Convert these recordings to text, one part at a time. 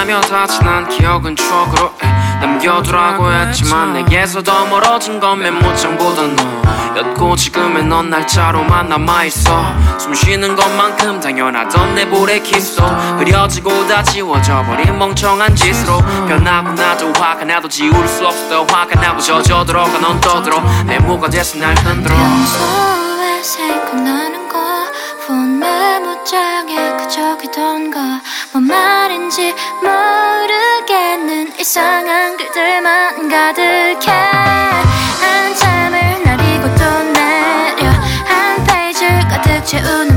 지나며 다 지난 기억은 추억으로 남겨두라고 했지만 아, 내게서 더 멀어진 건 맨 못장 보던 너였고 지금의 넌 날짜로만 남아있어. 숨 쉬는 것만큼 당연하던 내 볼에 키스 흐려지고 다 지워져버린 멍청한 짓으로. 변하고 나도 화가 나도 지울 수 없어. 화가 나고 젖어들어가 넌 떠들어. 내 뭐가 돼서 날 흔들어. 평소에 생각나는 사무장에 그저 그던가 뭔 말인지 모르겠는 이상한 글들만 가득해. 한참을 날리고 또 내려. 한 페이지 가득 채운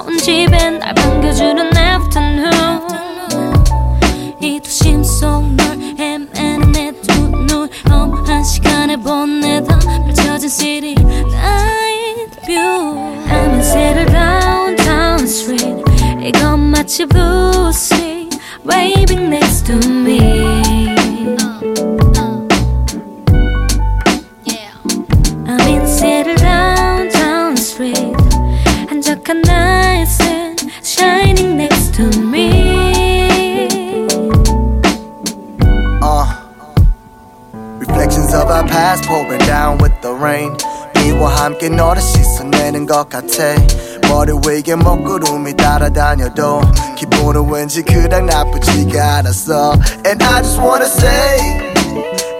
나온 집엔 날 rain 비와 함께 너를 씻어내는 것 같아. 머리 위에 먹구름이 따라다녀도 기분은 왠지 그닥 나쁘지가 않았어. And I just wanna say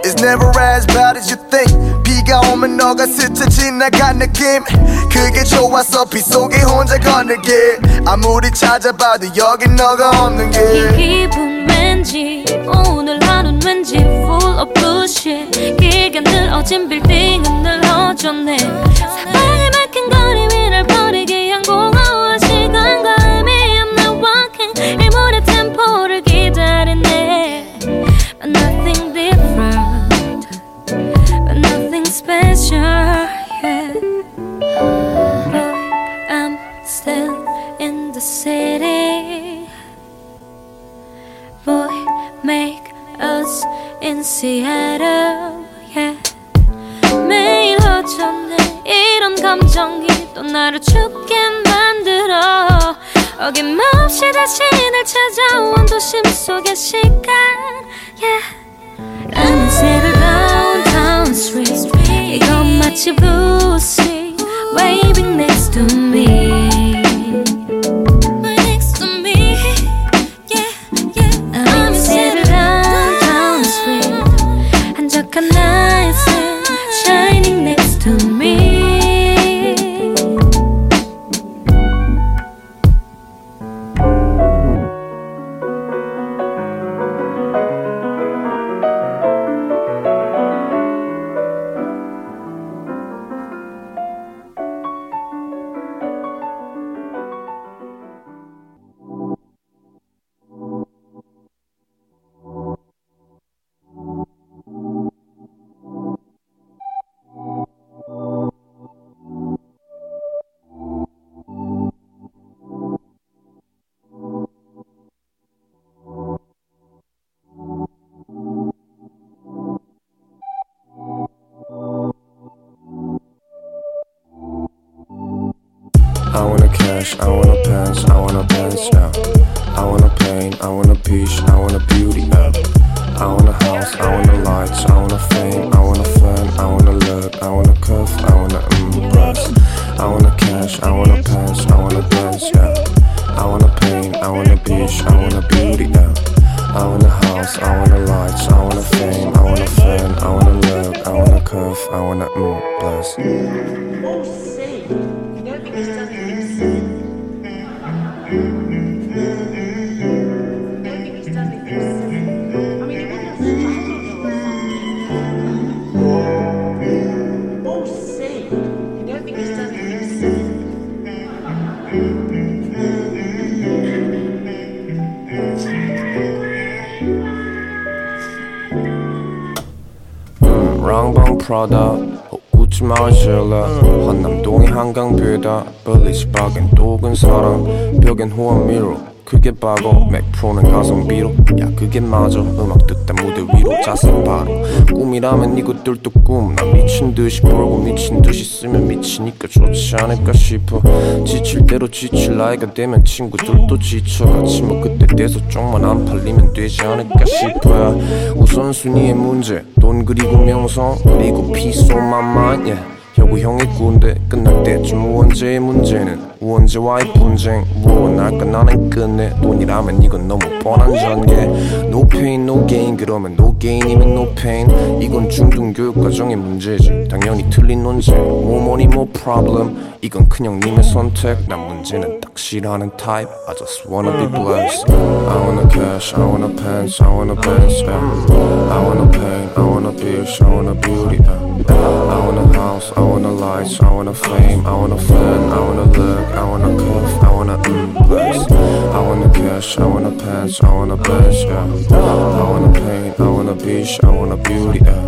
It's never as bad as you think. 비가 오면 너가 스쳐 지나간 느낌. 그게 좋아서 빗속에 혼자 걷는길. 아무리 찾아봐도 여긴 너가 없는 길 이 기분 왠지 오늘 왠지 full of bullshit 기가 늘어진 빌딩은 늘어졌네 사랑에 막힌 거리 위를 버리게 한 곳. Yeah. 매일 어쩌네 이런 감정이 또 나를 춥게 만들어 어김없이 다시 날 찾아온 도심 속의 시간, yeah. Seattle downtown street. 이건 마치 sea waving next to me. I wanna cash, I wanna pants, I wanna pants now. I wanna pain, I wanna peach, I wanna beauty up. I wanna house, I wanna lights, I wanna fame, I wanna fun, I wanna look, I wanna cuff, I wanna impress. I wanna cash, I wanna pants, I wanna dance yeah. I wanna pain, I wanna beach, I wanna beauty now. I wanna house, I wanna lights, I wanna fame, I wanna fun, I wanna look, I wanna cuff, I wanna mm, bless. 마실래 한남동이 한강뷰다 벌리지 박엔 또근 사랑 벽엔 호환미로 그게 바보 맥프로는 가성비로 야 그게 맞아. 음악 듣다 무대 위로 자세 바로. 꿈이라면 이것들도 꿈나 미친 듯이 벌고 미친 듯이 쓰면 미치니까 좋지 않을까 싶어. 지칠 대로 지칠 나이가 되면 친구들도 지쳐. 같이 뭐 그때 돼서 쪽만 안 팔리면 되지 않을까 싶어야 우선순위의 문제. 돈 그리고 명성 그리고 peace yeah. 혁우 형의 군대 끝날 때쯤 우원재의 문제는 우원재와의 분쟁 무언할까 나는 끝내 돈이라면 이건 너무 뻔한 전개 No pain no gain 그러면 no gain이면 no pain 이건 중등 교육 과정의 문제지 당연히 틀린 논쟁 More money more problem 이건 그냥 님의 선택 난 문제는 딱 싫어하는 타입 I just wanna be blessed I wanna cash I wanna pants I wanna pants. I wanna pain I wanna bitch I wanna beauty lights, I want a fame, I want a fan, I want a look, I want a cuff, I want a mm, place. I want a cash, I want a pants, I want a bench, yeah. I want a paint, I want a beach, I want a beauty, yeah.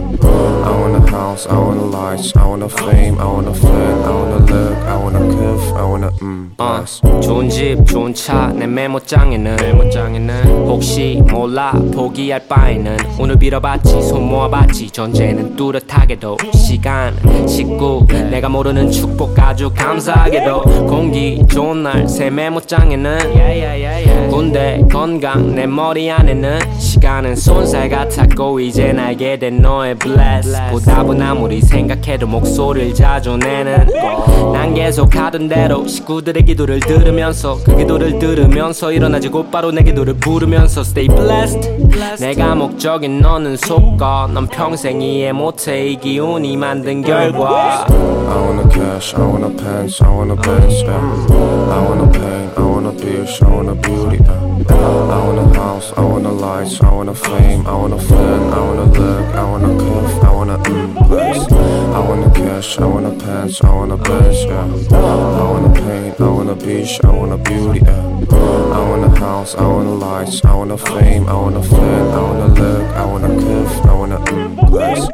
I want a house, I want a lights, I want a fame, I want a fan, I want a look, I want a cuff, I want a mm, 어, place. 좋은 집 좋은 차 내 메모장에는 메모장에는 혹시 몰라 포기할 바에는 오늘 빌어봤지 손 모아봤지 전제는 뚜렷하게도 시간 식구 내가 모르는 축복 아주 감사하게도 공기 좋은 날 새 메모장에는 군대 건강 내 머리 안에는 시간은 손살 같았고 이제 알게 된 너의 bless. 보답은 아무리 생각해도 목소리를 자주 내는 난 계속 하던 대로 식구들의 기도를 들으면서 그 기도를 들으면서 일어나지 곧바로 내 기도를 부르면서 stay blessed. 내가 목적인 너는 속거. 넌 평생 이해 못해 이 기운이 만든 결과. I want a cash, I want a pants, I want a bench, yeah. I want a pain, I want a bitch, I want a beauty, yeah. I want a house, I want a lights, I want a fame, I want a fan, I want a look, I want a cuff, I want a mm, place. I want a cash, I want a pants, I want a bench, yeah. I want a pain, I want a bitch, I want a beauty, yeah. I want a house, I want a lights, I want a fame, I want a fan, I want a look, I want a cuff, I want a mm, place.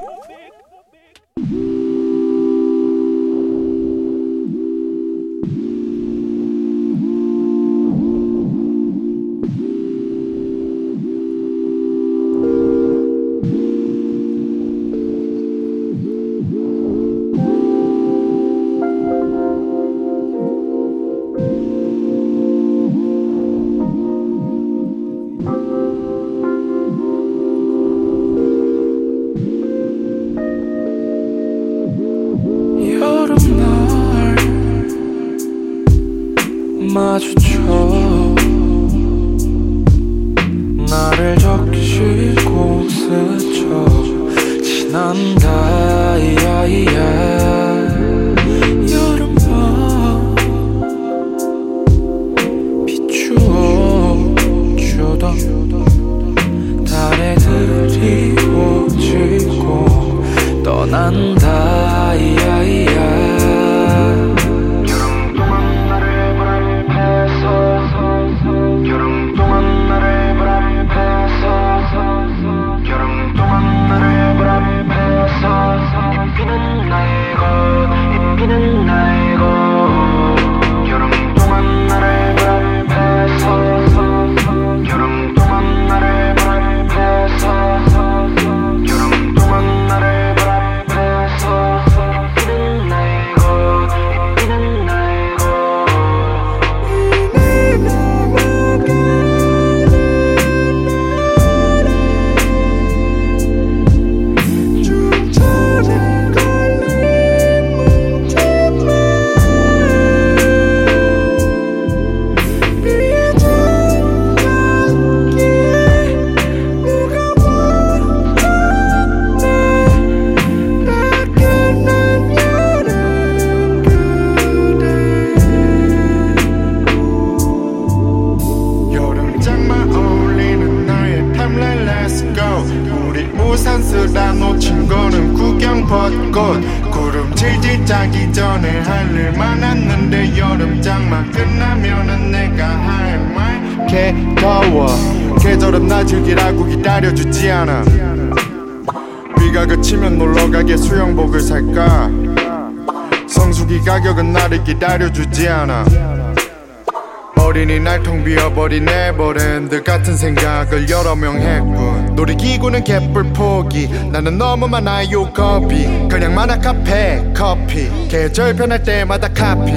버린 네버랜드 같은 생각을 여러 명 했군. 놀이기구는 개뿔 포기 나는 너무 많아요 겁이 그냥 만화 카페 커피. 계절 변할 때마다 카피.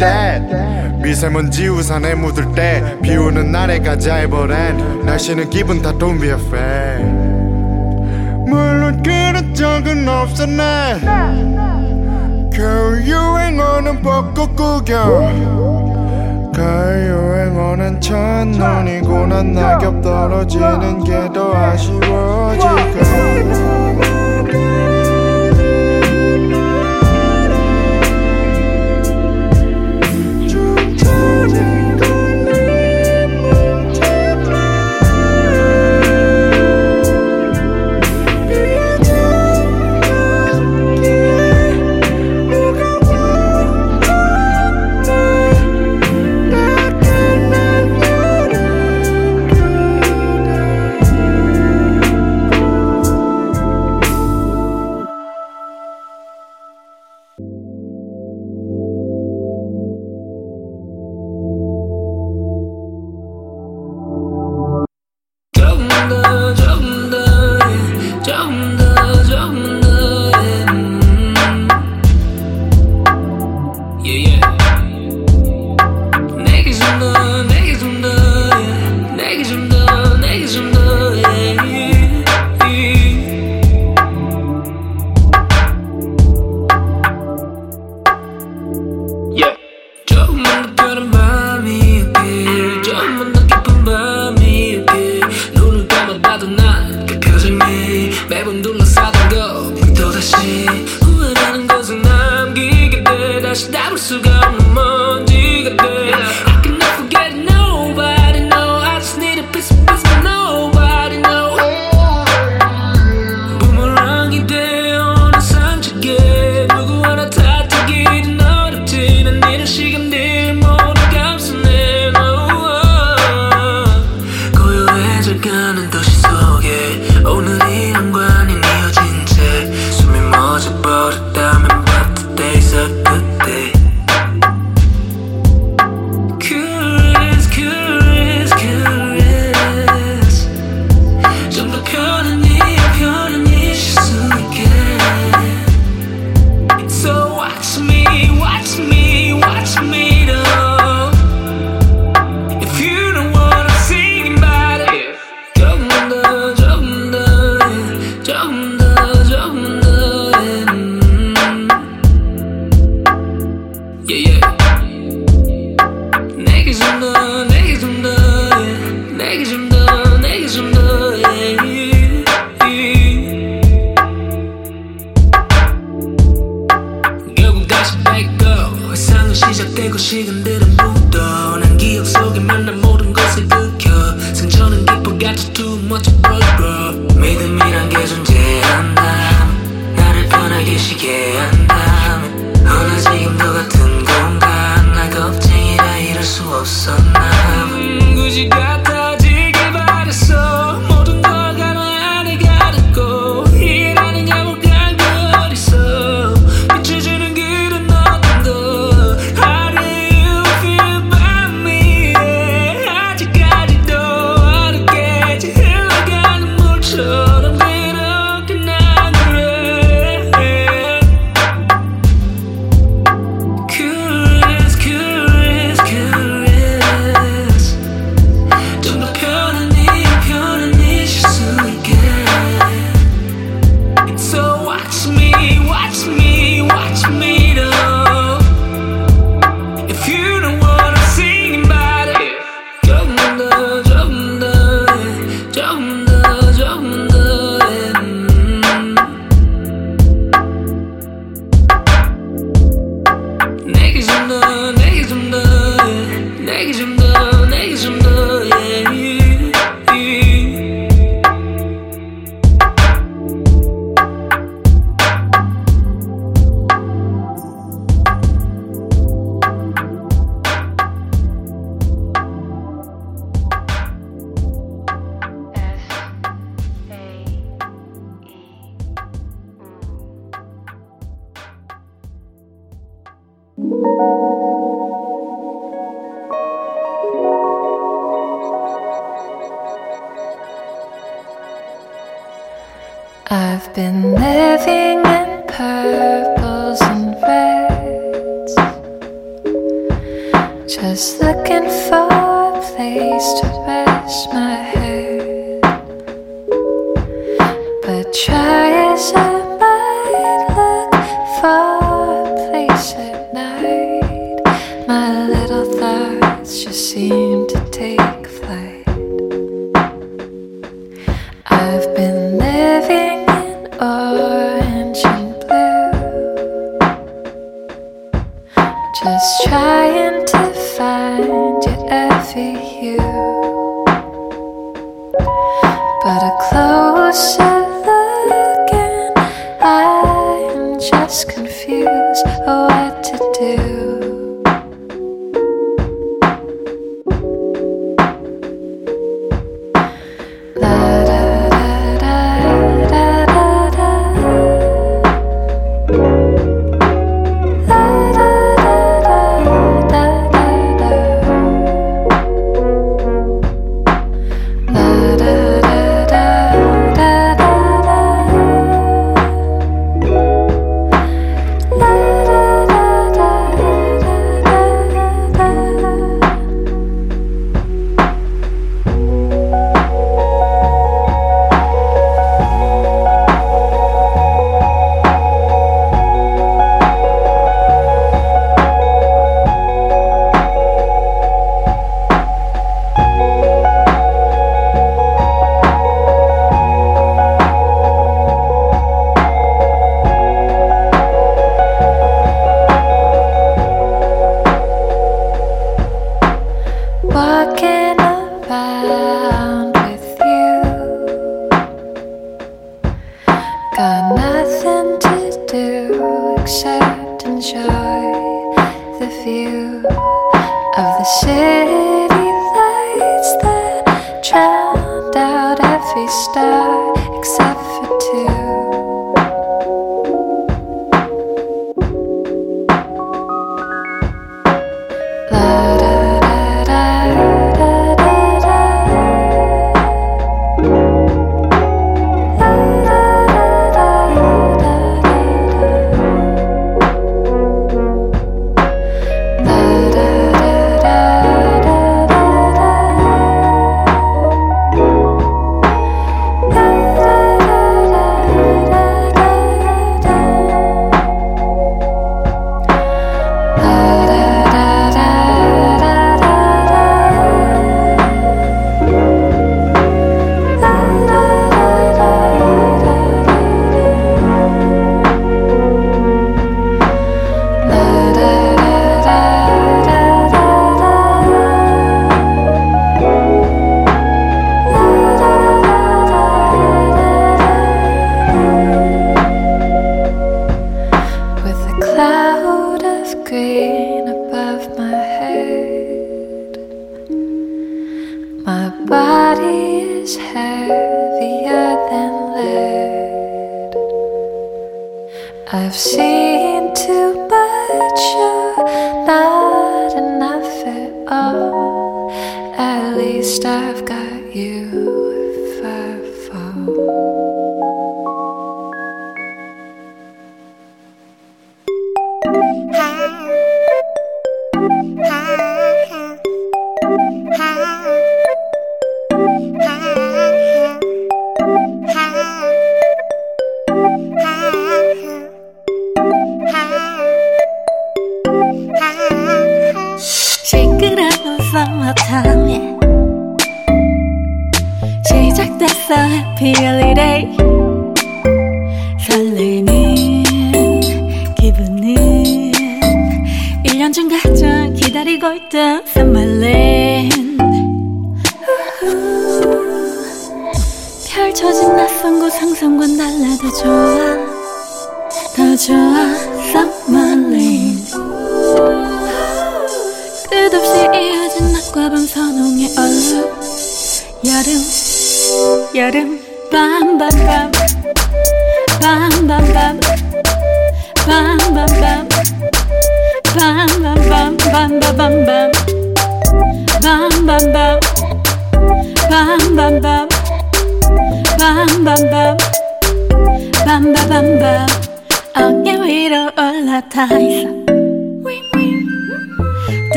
That 미세먼지 우산에 묻을 때 비오는 날에 가자이버랜. 날씨는 기분 다돈 위에 페 물론 그런 적은 없어 난 겨울 유행어는 벚꽃 구경 가요. 오는 첫눈이고 난 낙엽 떨어지는 게 더 아쉬워 지금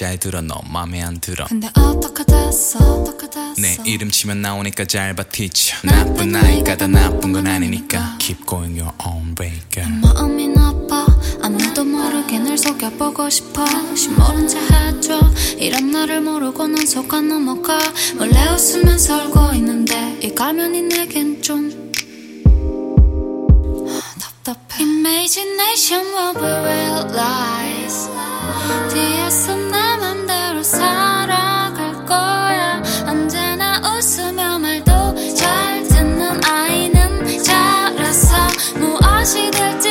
잘 들어 너 맘에 안 들어? 근데 어떻게 됐어 어떻게 됐어. 내 이름 치면 나오니까 잘 봐 티쳐. 나쁜 아이가 다 나쁜 건 아니니까. Keep going your own way girl. 마음이 나빠. 아무도 모르게 널 속여보고 싶어. 혹시 모른 체 해줘. 이런 나를 모르고 난 속아 넘어가. 몰래 웃으면서 울고 있는데 이 가면이 내겐 좀 Imagination will be realized 뒤에서 그댈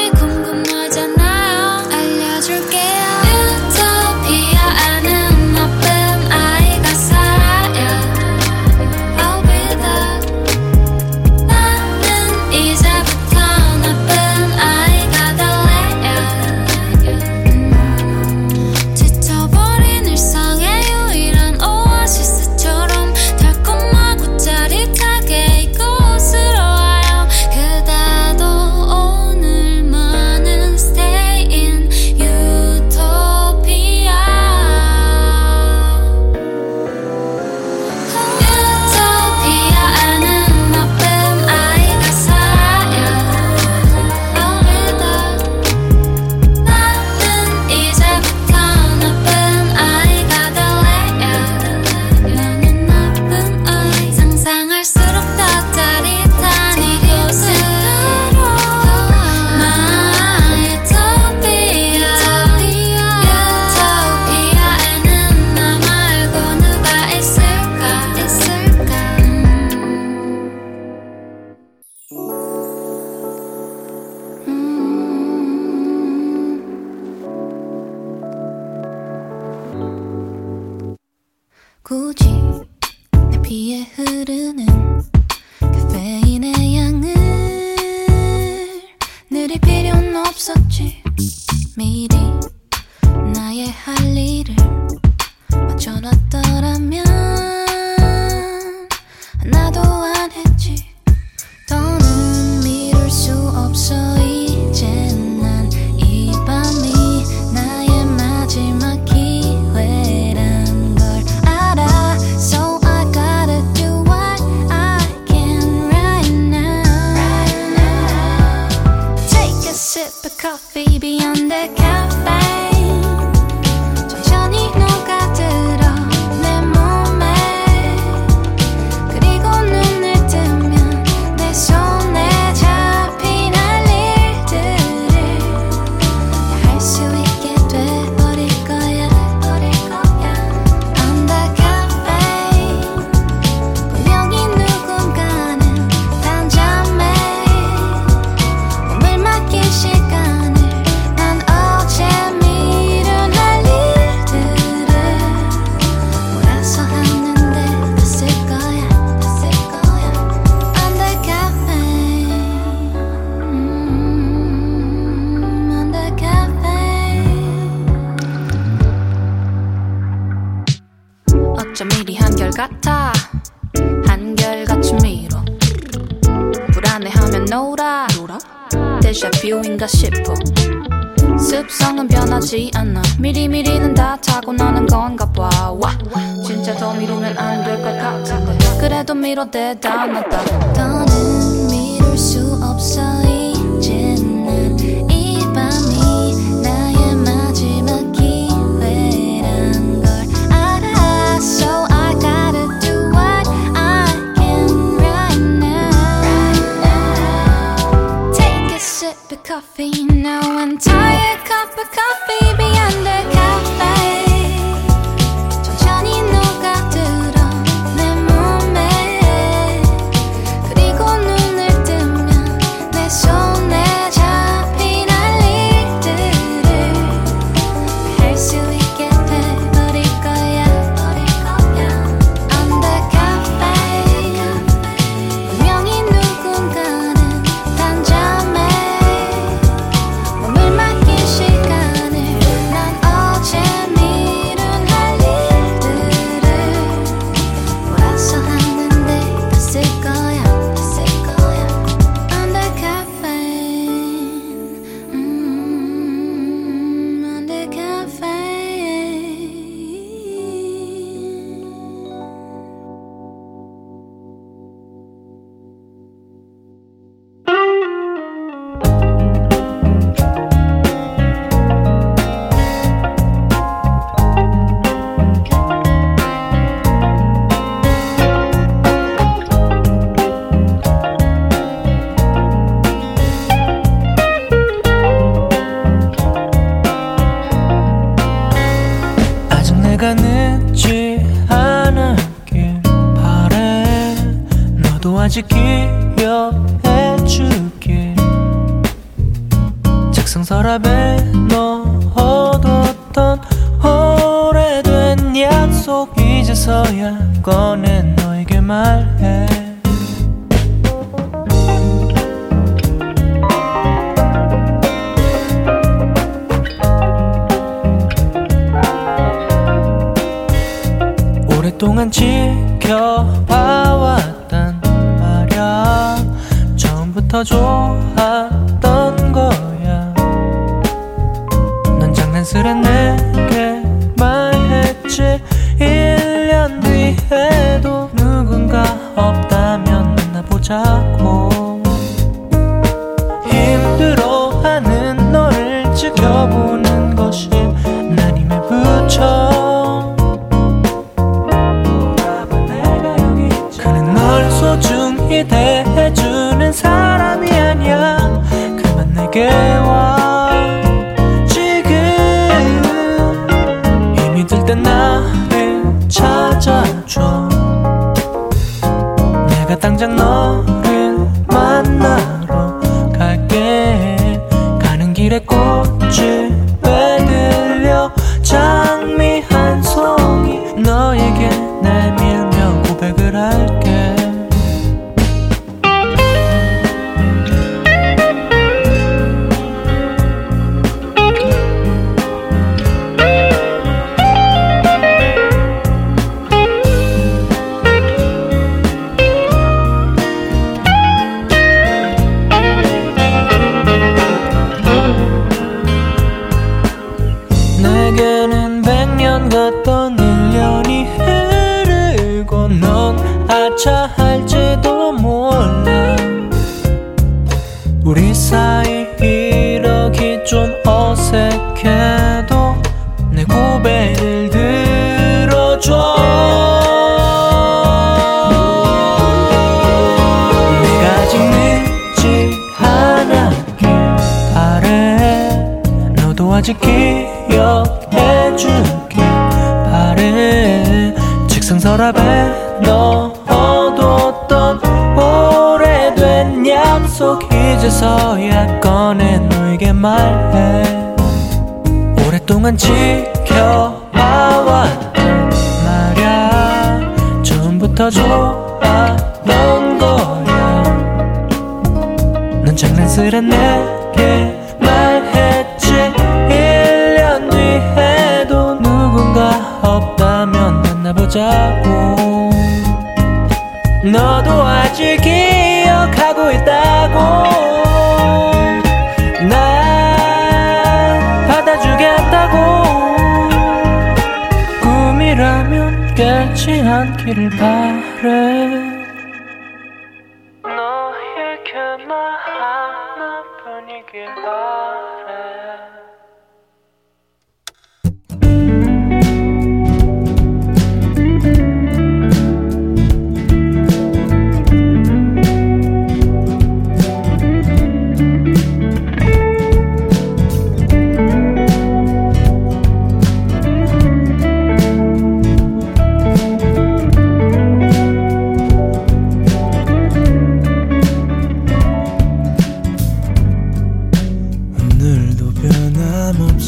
변함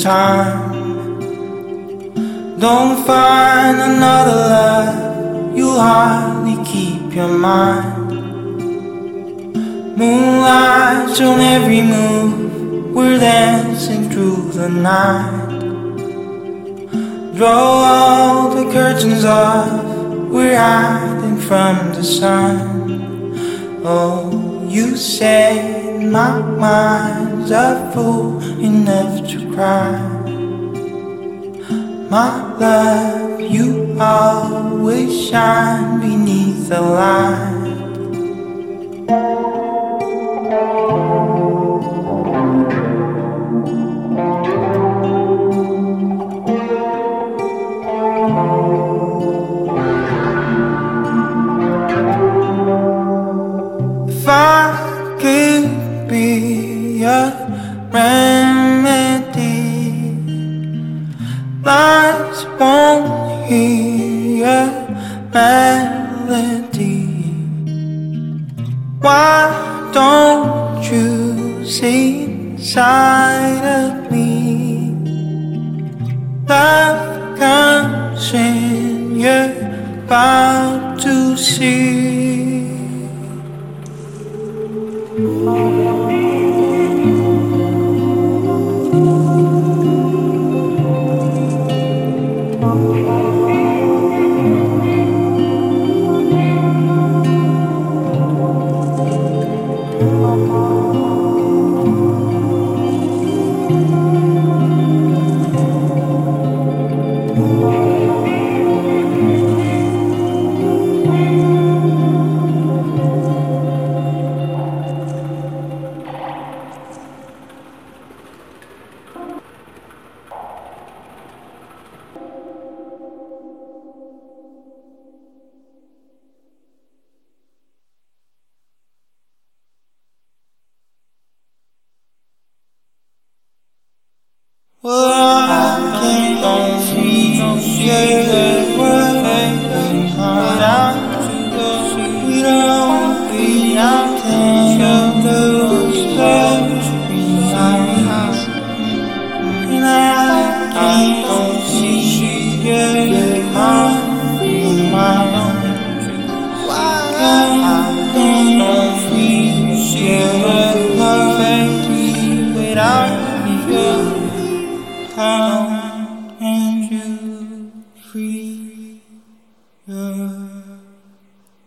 time. Oh,